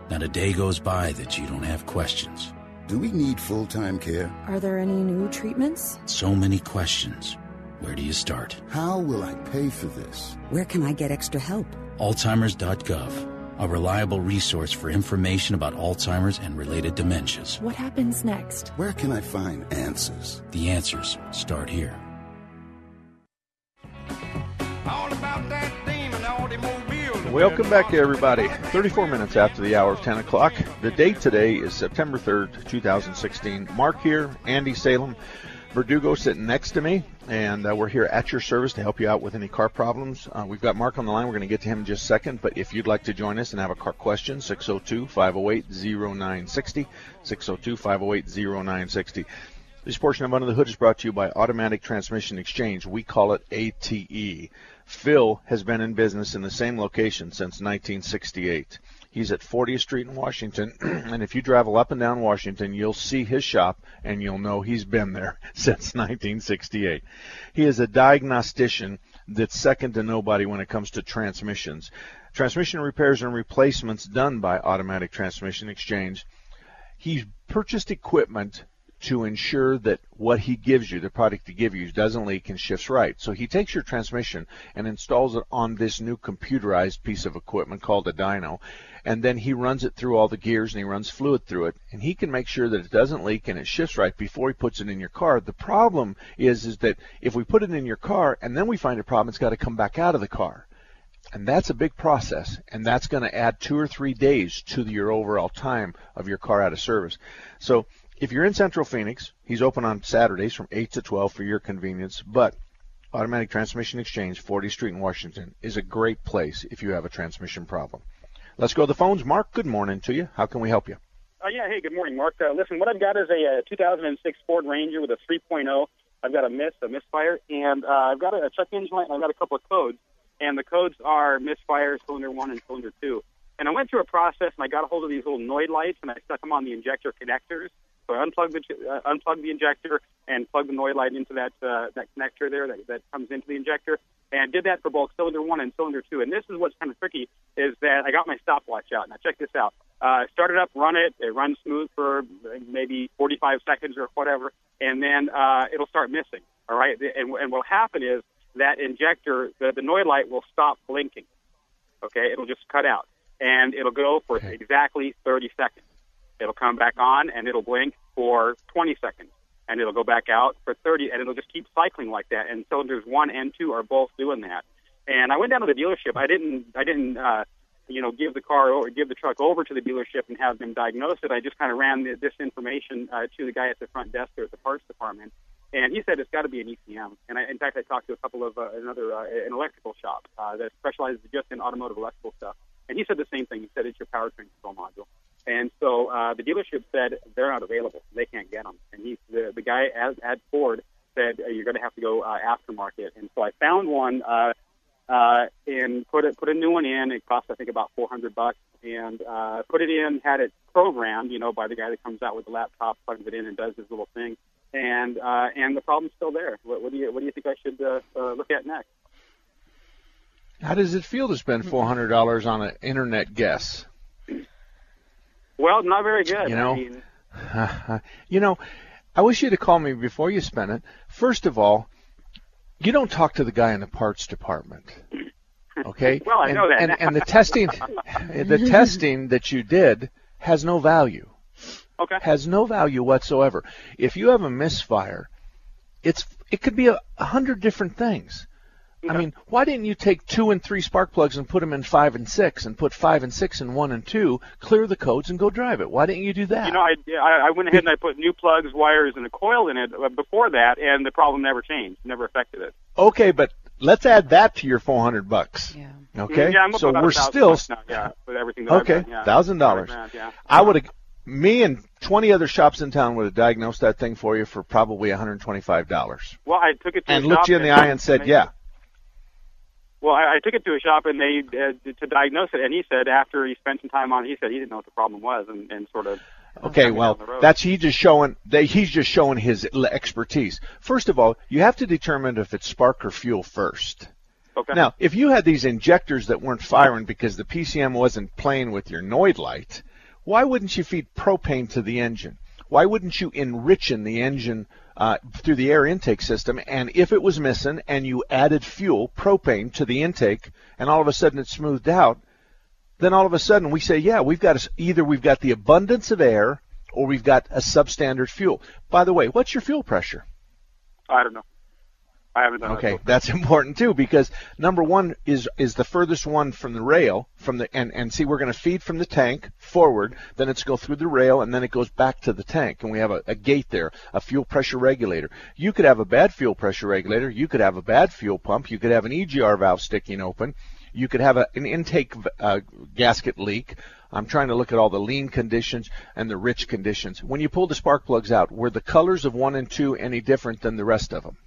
not a day goes by that you don't have questions. Do we need full time care? Are there any new treatments? So many questions. Where do you start? How will I pay for this? Where can I get extra help? Alzheimer's.gov, a reliable resource for information about Alzheimer's and related dementias. What happens next? Where can I find answers? The answers start here. Welcome back, everybody. 34 minutes after the hour of 10 o'clock. The date today is September 3rd, 2016. Mark here, Andy Salem, Verdugo sitting next to me, and uh, we're here at your service to help you out with any car problems. Uh, we've got Mark on the line. We're going to get to him in just a second, but if you'd like to join us and have a car question, 602-508-0960, 602-508-0960. This portion of Under the Hood is brought to you by Automatic Transmission Exchange. We call it ATE. Phil has been in business in the same location since 1968. He's at 40th Street in Washington, and if you travel up and down Washington, you'll see his shop and you'll know he's been there since 1968. He is a diagnostician that's second to nobody when it comes to transmissions. Transmission repairs and replacements done by Automatic Transmission Exchange. He's purchased equipment to ensure that what he gives you, the product he gives you, doesn't leak and shifts right. So he takes your transmission and installs it on this new computerized piece of equipment called a dyno, and then he runs it through all the gears and he runs fluid through it, and he can make sure that it doesn't leak and it shifts right before he puts it in your car. The problem is is that if we put it in your car and then we find a problem, it's got to come back out of the car. And that's a big process, and that's going to add two or three days to your overall time of your car out of service. So if you're in Central Phoenix, he's open on Saturdays from 8 to 12 for your convenience, but Automatic Transmission Exchange, 40th Street in Washington, is a great place if you have a transmission problem. Let's go to the phones. Mark, good morning to you. How can we help you? Uh, yeah, hey, good morning, Mark. Uh, listen, what I've got is a, uh 2006 Ford Ranger with a 3.0. I've got a miss, a misfire, and uh, I've got a, a check engine light, and I've got a couple of codes. And the codes are misfire, cylinder one, and cylinder two. And I went through a process, and I got a hold of these little Noid lights, and I stuck them on the injector connectors. So I unplug the uh, unplug the injector and plug the Noid light into that uh, that connector there that, that comes into the injector, and did that for both cylinder one and cylinder two. And this is what's kind of tricky is that I got my stopwatch out. Now check this out. Uh, start it up, run it. It runs smooth for maybe 45 seconds or whatever, and then uh, it'll start missing. All right, and, and what'll happen is that injector, the, the Noid light will stop blinking. Okay, it'll just cut out, and it'll go for okay. exactly 30 seconds. It'll come back on and it'll blink for 20 seconds and it'll go back out for 30 and it'll just keep cycling like that. And cylinders one and two are both doing that. And I went down to the dealership. I didn't, I didn't, uh, you know, give the car or give the truck over to the dealership and have them diagnose it. I just kind of ran the, this information uh, to the guy at the front desk there at the parts department. And he said it's got to be an ECM. And I, in fact, I talked to a couple of uh, another uh, an electrical shop uh, that specializes just in automotive electrical stuff. And he said the same thing. He said it's your powertrain control module. And so uh, the dealership said they're not available. They can't get them. And he, the, the guy at, at Ford said uh, you're going to have to go uh, aftermarket. And so I found one uh, uh, and put it put a new one in. It cost I think about 400 bucks. And uh, put it in, had it programmed, you know, by the guy that comes out with the laptop, plugs it in, and does his little thing. And uh, and the problem's still there. What, what do you what do you think I should uh, uh, look at next? How does it feel to spend four hundred dollars on an internet guess? Well, not very good. You know, I mean, you know, I wish you'd have called me before you spent it. First of all, you don't talk to the guy in the parts department. Okay. well, I and, know that. And, and the testing, the testing that you did has no value. Okay. Has no value whatsoever. If you have a misfire, it's it could be a, a hundred different things. I mean, why didn't you take two and three spark plugs and put them in five and six, and put five and six in one and two, clear the codes, and go drive it? Why didn't you do that? You know, I I went ahead and I put new plugs, wires, and a coil in it uh, before that, and the problem never changed, never affected it. Okay, but let's add that to your four hundred bucks. Yeah. Okay. Mm, yeah, I'm so about we're still now, yeah, with everything. That okay. I've done, yeah. Thousand dollars. Yeah. I would have. Me and 20 other shops in town would have diagnosed that thing for you for probably $125. Well, I took it to and a looked shop you in the eye and said, "Yeah." Well, I, I took it to a shop and they uh, to diagnose it, and he said after he spent some time on it, he said he didn't know what the problem was, and, and sort of. Okay, well, that's he just showing they, he's just showing his expertise. First of all, you have to determine if it's spark or fuel first. Okay. Now, if you had these injectors that weren't firing because the PCM wasn't playing with your Noid light, why wouldn't you feed propane to the engine? Why wouldn't you enrichen the engine uh, through the air intake system? And if it was missing and you added fuel, propane, to the intake, and all of a sudden it smoothed out, then all of a sudden we say, yeah, we've got a, either we've got the abundance of air or we've got a substandard fuel. By the way, what's your fuel pressure? I don't know. I haven't done Okay, that. that's important too because number one is is the furthest one from the rail from the and and see we're going to feed from the tank forward, then it's go through the rail and then it goes back to the tank and we have a, a gate there, a fuel pressure regulator. You could have a bad fuel pressure regulator, you could have a bad fuel pump, you could have an EGR valve sticking open, you could have a, an intake uh, gasket leak. I'm trying to look at all the lean conditions and the rich conditions. When you pull the spark plugs out, were the colors of one and two any different than the rest of them?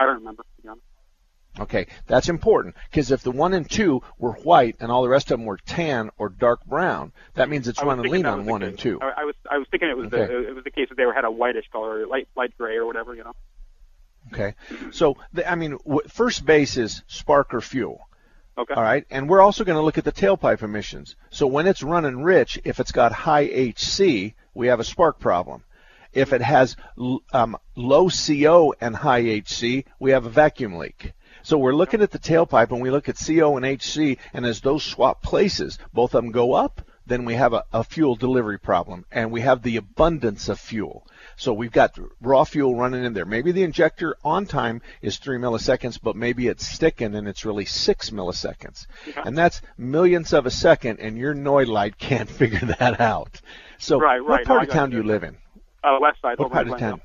I don't remember. To be honest. Okay, that's important because if the one and two were white and all the rest of them were tan or dark brown, that means it's running lean on one and two. I, I was I was thinking it was Okay. the it was the case that they were had a whitish color, light light gray or whatever, you know. Okay, so the, I mean, w- first base is spark or fuel. Okay. All right, and we're also going to look at the tailpipe emissions. So when it's running rich, if it's got high HC, we have a spark problem. If it has um, low CO and high HC, we have a vacuum leak. So we're looking at the tailpipe and we look at CO and HC, and as those swap places, both of them go up, then we have a, a fuel delivery problem, and we have the abundance of fuel. So we've got raw fuel running in there. Maybe the injector on time is three milliseconds, but maybe it's sticking and it's really six milliseconds. And that's millionths of a second, and your Noid light can't figure that out. So Right, what right. No, part I of town do you live in? Uh, west side. What over part of Glendale. town?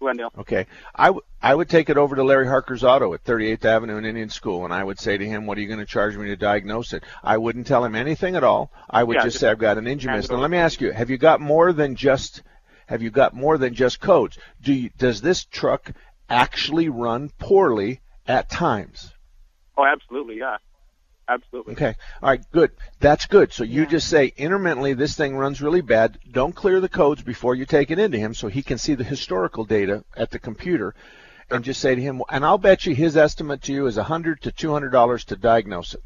Glendale. Okay. I, w- I would take it over to Larry Harker's Auto at 38th Avenue in Indian School, and I would say to him, what are you going to charge me to diagnose it? I wouldn't tell him anything at all. I would Yeah, just just say, I've got an engine hand miss. Now, let me ask you, have you got more than just, have you got more than just codes? Do you, does this truck actually run poorly at times? Oh, absolutely, yeah, absolutely. Okay. All right. Good. That's good. So you just say intermittently this thing runs really bad. Don't clear the codes before you take it into him so he can see the historical data at the computer, and just say to him. And I'll bet you his estimate to you is a hundred to two hundred dollars to diagnose it.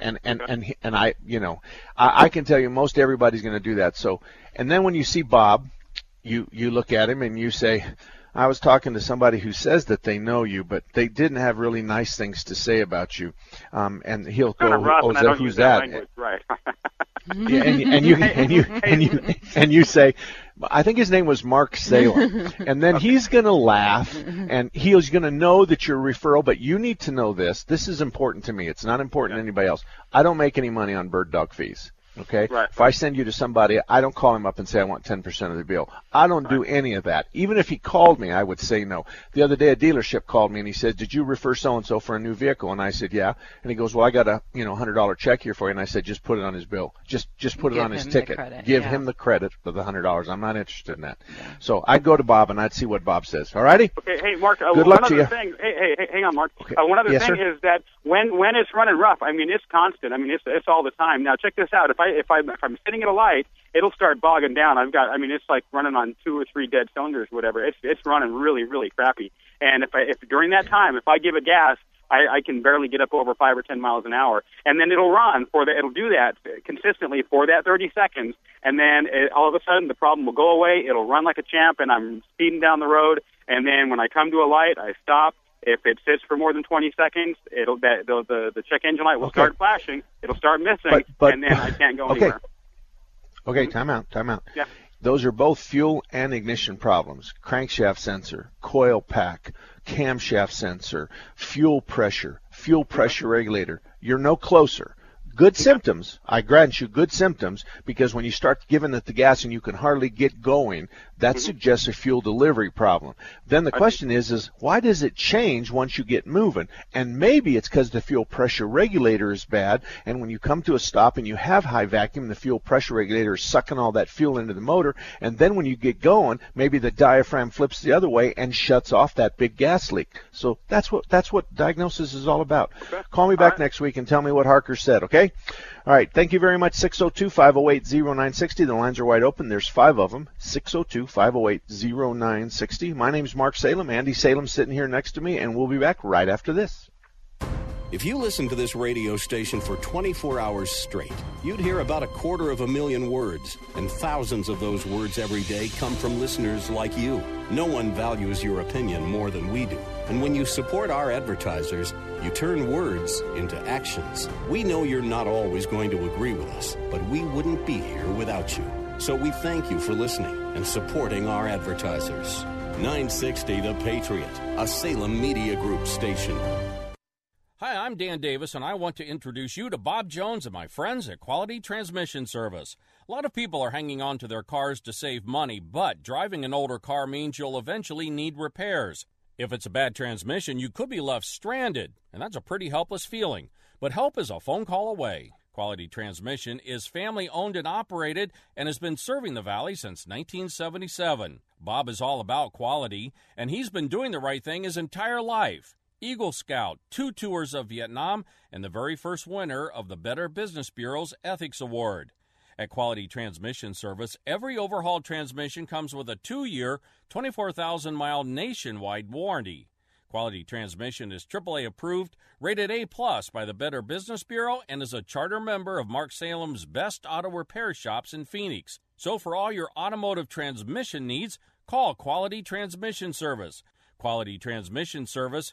And and and and I, you know, I, I can tell you most everybody's going to do that. So, and then when you see Bob, you you look at him and you say. I was talking to somebody who says that they know you, but they didn't have really nice things to say about you. Um, and he'll go, Kind of rough, "Oh, and is that- who's that, that?" language, right? Yeah, and, and you and you and you and you say, I think his name was Mark Salem, and then he's going to laugh, and he's going to know that you're a referral. But you need to know this. This is important to me. It's not important to anybody else. I don't make any money on bird dog fees. Okay. Right. If I send you to somebody, I don't call him up and say I want 10% of the bill. I don't do any of that. Even if he called me, I would say no. The other day, a dealership called me and he said, "Did you refer so and so for a new vehicle?" And I said, "Yeah." And he goes, "Well, I got a you know hundred dollar check here for you." And I said, "Just put it on his bill. Just just put it on his ticket. Give yeah. him the credit for the hundred dollars. I'm not interested in that." So I'd go to Bob and I'd see what Bob says. All righty. Okay, hey Mark. Uh, Good one luck to other you. thing. Hey, hey, hey, hang on, Mark. Uh, one other Yes, thing sir. is that when when it's running rough, I mean it's constant. I mean it's it's all the time. Now check this out. If I if I if I'm sitting at a light, it'll start bogging down. I've got. I mean it's like running on two or three dead cylinders, whatever. It's it's running really really crappy. And if I if during that time if I give it gas. I, I can barely get up over five or ten miles an hour, and then it'll run for the. It'll do that consistently for that 30 seconds, and then it, all of a sudden the problem will go away. It'll run like a champ, and I'm speeding down the road. And then when I come to a light, I stop. If it sits for more than 20 seconds, it'll that the the, the check engine light will Okay. start flashing. It'll start missing, But- but- and then I can't go Okay. anywhere. Okay, time out, time out. Yeah. Those are both fuel and ignition problems. Crankshaft sensor, coil pack, camshaft sensor, fuel pressure, fuel pressure regulator. You're no closer. Good symptoms. I grant you good symptoms because when you start giving it the gas and you can hardly get going, that suggests a fuel delivery problem. Then the question is, is why does it change once you get moving? And maybe it's because the fuel pressure regulator is bad, and when you come to a stop and you have high vacuum, the fuel pressure regulator is sucking all that fuel into the motor, and then when you get going, maybe the diaphragm flips the other way and shuts off that big gas leak. So that's what that's what diagnosis is all about. Call me back next week and tell me what Harker said, okay? Okay? All right. Thank you very much. 602 508 0960. The lines are wide open. There's five of them. 602 508 0960. My name's Mark Salem. Andy Salem sitting here next to me, and we'll be back right after this. If you listen to this radio station for 24 hours straight, you'd hear about a quarter of a million words, and thousands of those words every day come from listeners like you. No one values your opinion more than we do. And when you support our advertisers, you turn words into actions. We know you're not always going to agree with us, but we wouldn't be here without you. So we thank you for listening and supporting our advertisers. 960 The Patriot, a Salem Media Group station. Hi, I'm Dan Davis, and I want to introduce you to Bob Jones and my friends at Quality Transmission Service. A lot of people are hanging on to their cars to save money, but driving an older car means you'll eventually need repairs. If it's a bad transmission, you could be left stranded, and that's a pretty helpless feeling. But help is a phone call away. Quality Transmission is family owned and operated and has been serving the Valley since 1977. Bob is all about quality, and he's been doing the right thing his entire life. Eagle Scout, two tours of Vietnam, and the very first winner of the Better Business Bureau's Ethics Award. At Quality Transmission Service, every overhauled transmission comes with a two year, 24,000 mile nationwide warranty. Quality Transmission is AAA approved, rated A plus by the Better Business Bureau, and is a charter member of Mark Salem's best auto repair shops in Phoenix. So for all your automotive transmission needs, call Quality Transmission Service. Quality Transmission Service,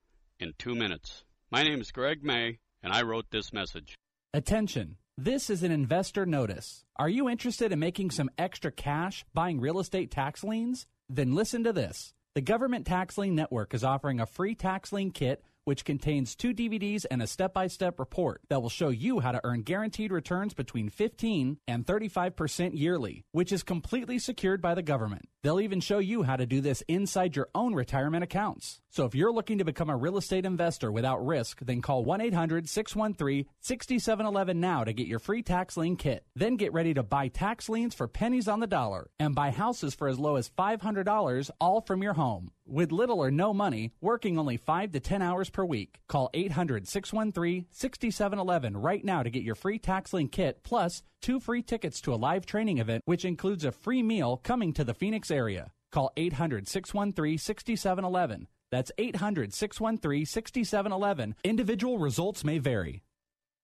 in two minutes. My name is Greg May, and I wrote this message. Attention. This is an investor notice. Are you interested in making some extra cash buying real estate tax liens? Then listen to this. The Government Tax Lien Network is offering a free tax lien kit which contains two DVDs and a step by step report that will show you how to earn guaranteed returns between 15 and 35% yearly, which is completely secured by the government. They'll even show you how to do this inside your own retirement accounts. So if you're looking to become a real estate investor without risk, then call 1 800 613 6711 now to get your free tax lien kit. Then get ready to buy tax liens for pennies on the dollar and buy houses for as low as $500 all from your home. With little or no money, working only 5 to 10 hours per week. Call 800 613 6711 right now to get your free tax lien kit plus two free tickets to a live training event, which includes a free meal coming to the Phoenix area. Call 800 613 6711. That's 800 613 6711. Individual results may vary.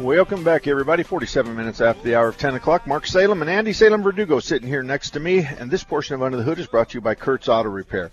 Welcome back, everybody. 47 minutes after the hour of 10 o'clock. Mark Salem and Andy Salem Verdugo sitting here next to me. And this portion of Under the Hood is brought to you by Kurt's Auto Repair.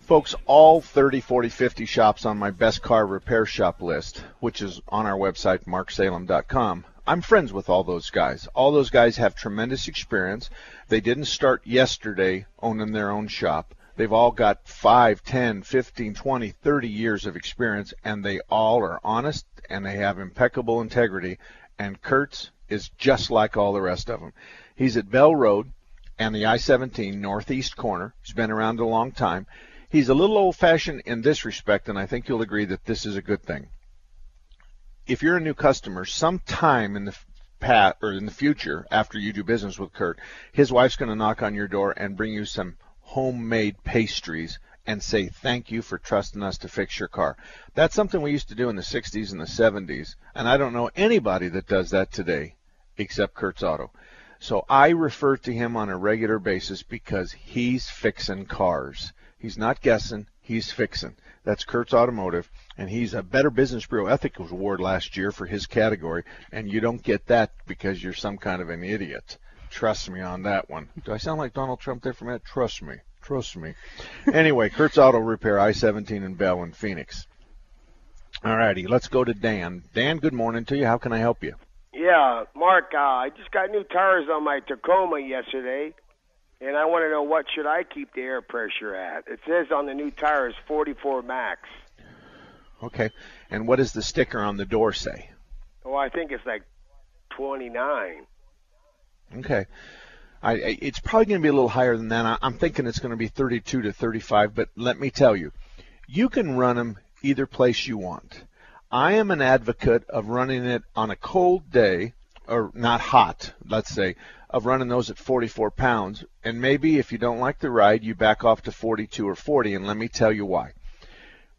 Folks, all 30, 40, 50 shops on my best car repair shop list, which is on our website, marksalem.com. I'm friends with all those guys. All those guys have tremendous experience. They didn't start yesterday owning their own shop. They've all got 5, 10, 15, 20, 30 years of experience, and they all are honest and they have impeccable integrity. And Kurt's is just like all the rest of them. He's at Bell Road and the I-17 northeast corner. He's been around a long time. He's a little old-fashioned in this respect, and I think you'll agree that this is a good thing. if you're a new customer, sometime in the pat or in the future after you do business with Kurt, his wife's going to knock on your door and bring you some homemade pastries and say thank you for trusting us to fix your car. That's something we used to do in the 60s and the 70s, and I don't know anybody that does that today except Kurt's Auto. So I refer to him on a regular basis because he's fixing cars. He's not guessing, he's fixing. That's Kurt's Automotive, and he's a Better Business Bureau Ethics Award last year for his category, and you don't get that because you're some kind of an idiot. Trust me on that one. Do I sound like Donald Trump there for a minute? Trust me. Trust me. Anyway, Kurt's Auto Repair, I-17 in Bell in Phoenix. All righty, let's go to Dan. Dan, good morning to you. How can I help you? Yeah, Mark, uh, I just got new tires on my Tacoma yesterday, and I want to know what should I keep the air pressure at. It says on the new tires 44 max. Okay. And what does the sticker on the door say? Oh, I think it's like 29. Okay. I, it's probably going to be a little higher than that. I, I'm thinking it's going to be 32 to 35, but let me tell you, you can run them either place you want. I am an advocate of running it on a cold day, or not hot, let's say, of running those at 44 pounds. And maybe if you don't like the ride, you back off to 42 or 40, and let me tell you why.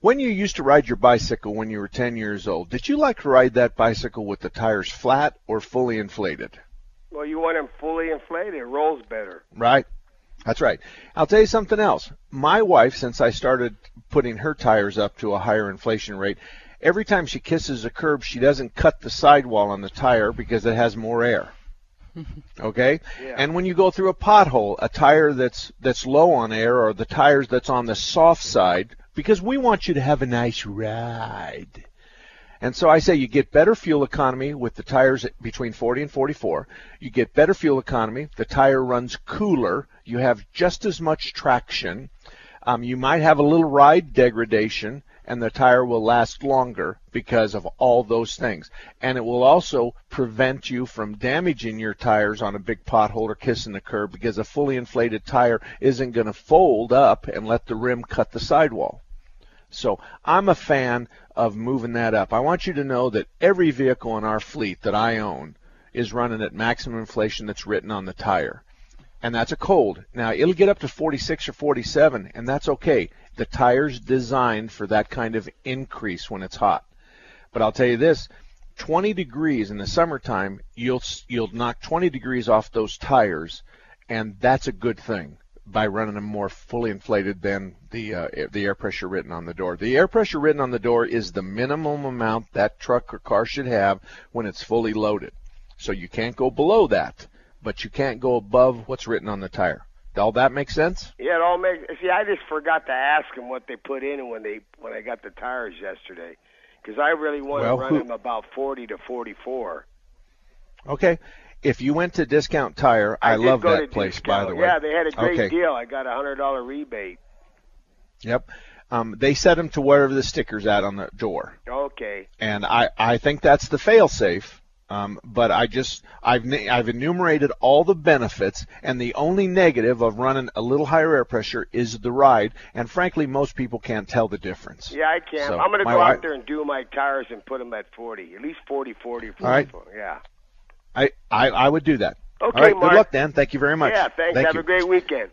When you used to ride your bicycle when you were 10 years old, did you like to ride that bicycle with the tires flat or fully inflated? Well, you want them fully inflated. It rolls better. Right? That's right. I'll tell you something else. My wife, since I started putting her tires up to a higher inflation rate, every time she kisses a curb, she doesn't cut the sidewall on the tire because it has more air. Okay? Yeah. And when you go through a pothole, a tire that's that's low on air or the tires that's on the soft side because we want you to have a nice ride. And so I say you get better fuel economy with the tires between 40 and 44. You get better fuel economy. The tire runs cooler. You have just as much traction. Um, you might have a little ride degradation, and the tire will last longer because of all those things. And it will also prevent you from damaging your tires on a big pothole or kissing the curb because a fully inflated tire isn't going to fold up and let the rim cut the sidewall. So I'm a fan of moving that up. I want you to know that every vehicle in our fleet that I own is running at maximum inflation that's written on the tire. And that's a cold. Now it'll get up to 46 or 47 and that's okay. The tire's designed for that kind of increase when it's hot. But I'll tell you this, 20 degrees in the summertime, you'll you'll knock 20 degrees off those tires and that's a good thing by running them more fully inflated than the uh, the air pressure written on the door. The air pressure written on the door is the minimum amount that truck or car should have when it's fully loaded. So you can't go below that, but you can't go above what's written on the tire. Does all that makes sense? Yeah, it all makes. See, I just forgot to ask them what they put in when they when I got the tires yesterday, because I really want Well, to run who- them about 40 to 44. Okay. If you went to Discount Tire, I, did love that place, by the way. Yeah, they had a great okay. deal. I got a hundred dollar rebate. Yep. Um, they set them to wherever the sticker's at on the door. Okay. and I, I think that's the fail-safe. Um, but I just I've I've enumerated all the benefits, and the only negative of running a little higher air pressure is the ride. And frankly, most people can't tell the difference. Yeah, I can. So, I'm going to go wi- out there and do my tires and put them at 40, at least 40, 40, 44. All right. Yeah. I, I I would do that. Okay, all right. Mark. Good luck, Dan. Thank you very much. Yeah, thanks. Thank Have you. a great weekend.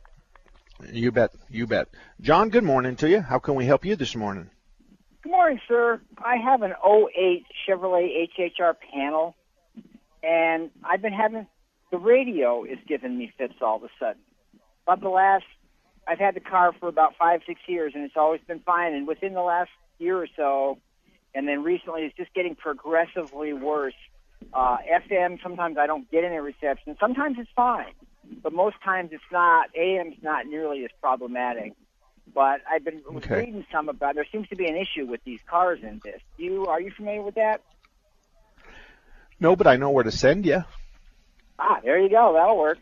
You bet. You bet. John, good morning to you. How can we help you this morning? Good morning, sir. I have an 08 Chevrolet HHR panel, and I've been having the radio is giving me fits all of a sudden. About the last, I've had the car for about five, six years, and it's always been fine. And within the last year or so, and then recently, it's just getting progressively worse. Uh, FM, sometimes I don't get any reception. Sometimes it's fine, but most times it's not. AM's not nearly as problematic. But I've been Okay. reading some about. There seems to be an issue with these cars in this. You are you familiar with that? No, but I know where to send you. Ah, there you go. That'll work.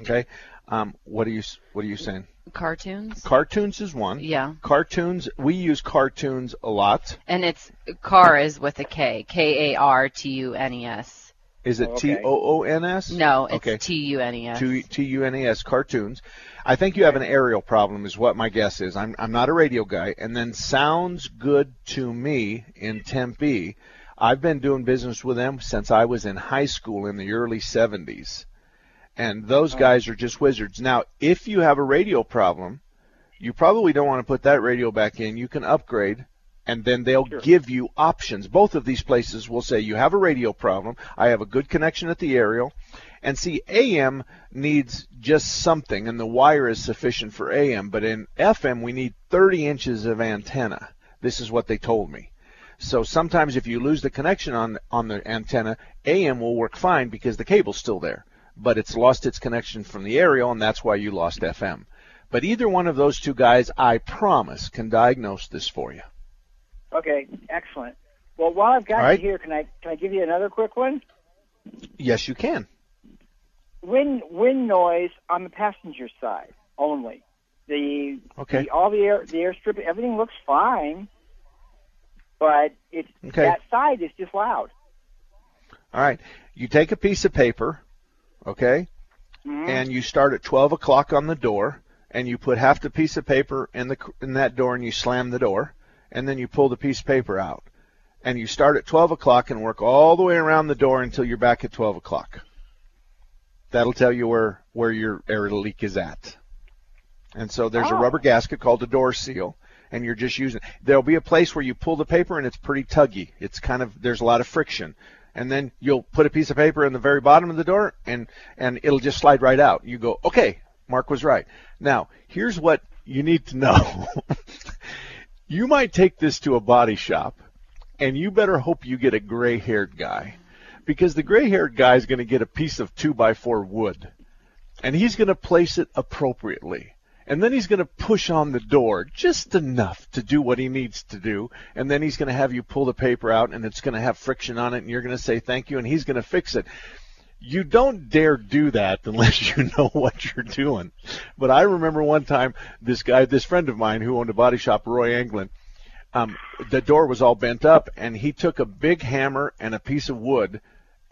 Okay. Um, what are you What are you saying? Kartunes. Kartunes is one. Yeah. Kartunes. We use Kartunes a lot. And it's car is with a K. K A R T U N E S. Is it Oh, T okay. O O N S? No, it's okay. T U N E S. T T U N E S Kartunes. I think you have an aerial problem, is what my guess is. I'm I'm not a radio guy, and then sounds good to me in Tempe. I've been doing business with them since I was in high school in the early 70s. And those oh. guys are just wizards. Now, if you have a radio problem, you probably don't want to put that radio back in. You can upgrade and then they'll give you options. Both of these places will say you have a radio problem. I have a good connection at the aerial. And see, AM needs just something, and the wire is sufficient for AM. But in FM, we need 30 inches of antenna. This is what they told me. So sometimes if you lose the connection on on the antenna, AM will work fine because the cable's still there, but it's lost its connection from the aerial, and that's why you lost FM. But either one of those two guys, I promise, can diagnose this for you. Okay, excellent. Well, while I've got right. you here, can I can I give you another quick one? Yes, you can. Wind wind noise on the passenger side only. The, Okay. the all the air the airstrip everything looks fine, but it's Okay. that side is just loud. All right. You take a piece of paper, okay, Mhm. and you start at 12 o'clock on the door, and you put half the piece of paper in the in that door, and you slam the door, and then you pull the piece of paper out, and you start at 12 o'clock and work all the way around the door until you're back at 12 o'clock. That'll tell you where where your air leak is at. And so there's a Oh. rubber gasket called a door seal, and you're just using. There'll be a place where you pull the paper and it's pretty tuggy. It's kind of there's a lot of friction, and then you'll put a piece of paper in the very bottom of the door, and and it'll just slide right out. You go, okay, Mark was right. Now here's what you need to know. you might take this to a body shop, and you better hope you get a gray-haired guy, because the gray-haired guy is going to get a piece of two by four wood and he's going to place it appropriately. And then he's going to push on the door just enough to do what he needs to do. And then he's going to have you pull the paper out and it's going to have friction on it and you're going to say thank you and he's going to fix it. You don't dare do that unless you know what you're doing. But I remember one time this guy, this friend of mine who owned a body shop, Roy Anglin, um, the door was all bent up and he took a big hammer and a piece of wood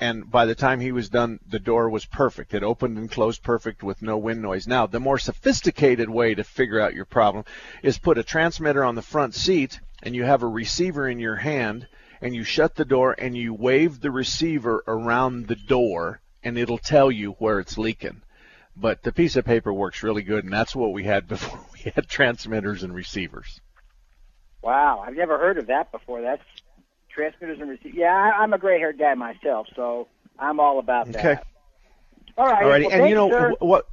and by the time he was done, the door was perfect. It opened and closed perfect with no wind noise. Now, the more sophisticated way to figure out your problem is put a transmitter on the front seat and you have a receiver in your hand and you shut the door and you wave the receiver around the door and it'll tell you where it's leaking. But the piece of paper works really good and that's what we had before we had transmitters and receivers. Wow, I've never heard of that before. That's transmitters and receivers. Yeah, I, I'm a gray-haired guy myself, so I'm all about that. Okay. All right. Alrighty, well, and you know sir. what?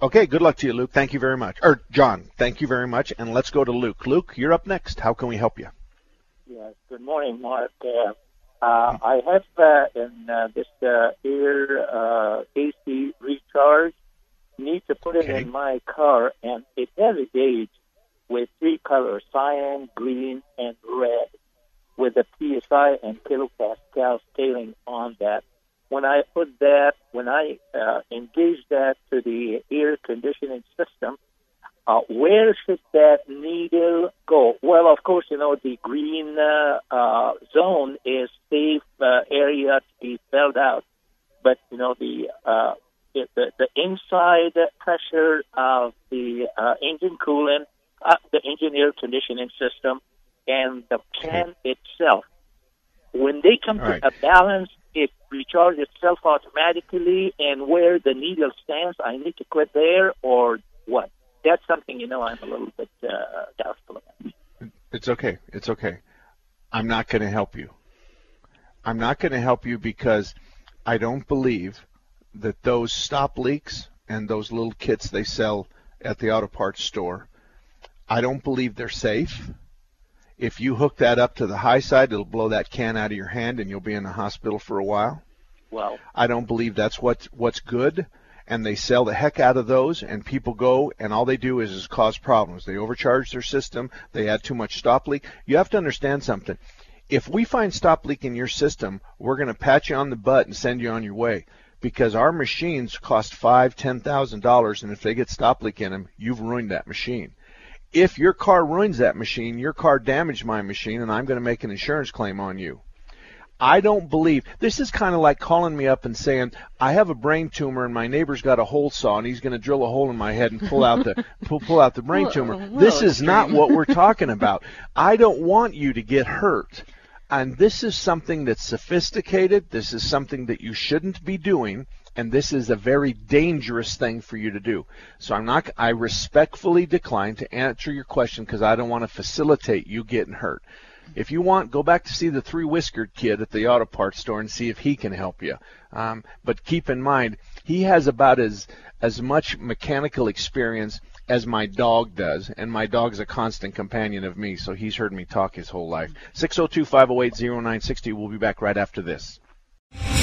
Okay, good luck to you, Luke. Thank you very much. Or John, thank you very much. And let's go to Luke. Luke, you're up next. How can we help you? Yes. Good morning, Mark. Uh, uh, I have uh, in uh, this uh, ear uh, AC recharge. Need to put it in my car, and it has a gauge with three colors: cyan, green, and red, with a PSI and kilopascal scaling on that. When I put that, when I uh, engage that to the air conditioning system, uh, where should that needle go? Well, of course, you know, the green uh, uh, zone is safe uh, area to be filled out. But, you know, the, uh, the, the, the inside pressure of the uh, engine coolant, the engine air conditioning system, and the can itself, when they come All right. to a balance, it recharges itself automatically, and where the needle stands, I need to quit there or what? That's something you know I'm a little bit uh, doubtful about. It's okay. It's okay. I'm not going to help you. I'm not going to help you because I don't believe that those stop leaks and those little kits they sell at the auto parts store, I don't believe they're safe. If you hook that up to the high side, it'll blow that can out of your hand and you'll be in the hospital for a while. Well, I don't believe that's what what's good. And they sell the heck out of those, and people go, and all they do is, is cause problems. They overcharge their system. They add too much stop leak. You have to understand something. If we find stop leak in your system, we're going to pat you on the butt and send you on your way because our machines cost five, ten thousand dollars, and if they get stop leak in them, you've ruined that machine. If your car ruins that machine, your car damaged my machine, and I'm going to make an insurance claim on you. I don't believe this is kind of like calling me up and saying I have a brain tumor and my neighbor's got a hole saw and he's going to drill a hole in my head and pull out the pull, pull out the brain tumor. a little This is not what we're talking about. I don't want you to get hurt. And this is something that's sophisticated. This is something that you shouldn't be doing. And this is a very dangerous thing for you to do. So I'm not, I respectfully decline to answer your question because I don't want to facilitate you getting hurt. If you want, go back to see the three whiskered kid at the auto parts store and see if he can help you. Um, but keep in mind, he has about as as much mechanical experience as my dog does, and my dog's a constant companion of me, so he's heard me talk his whole life. 602-508-0960. We'll be back right after this.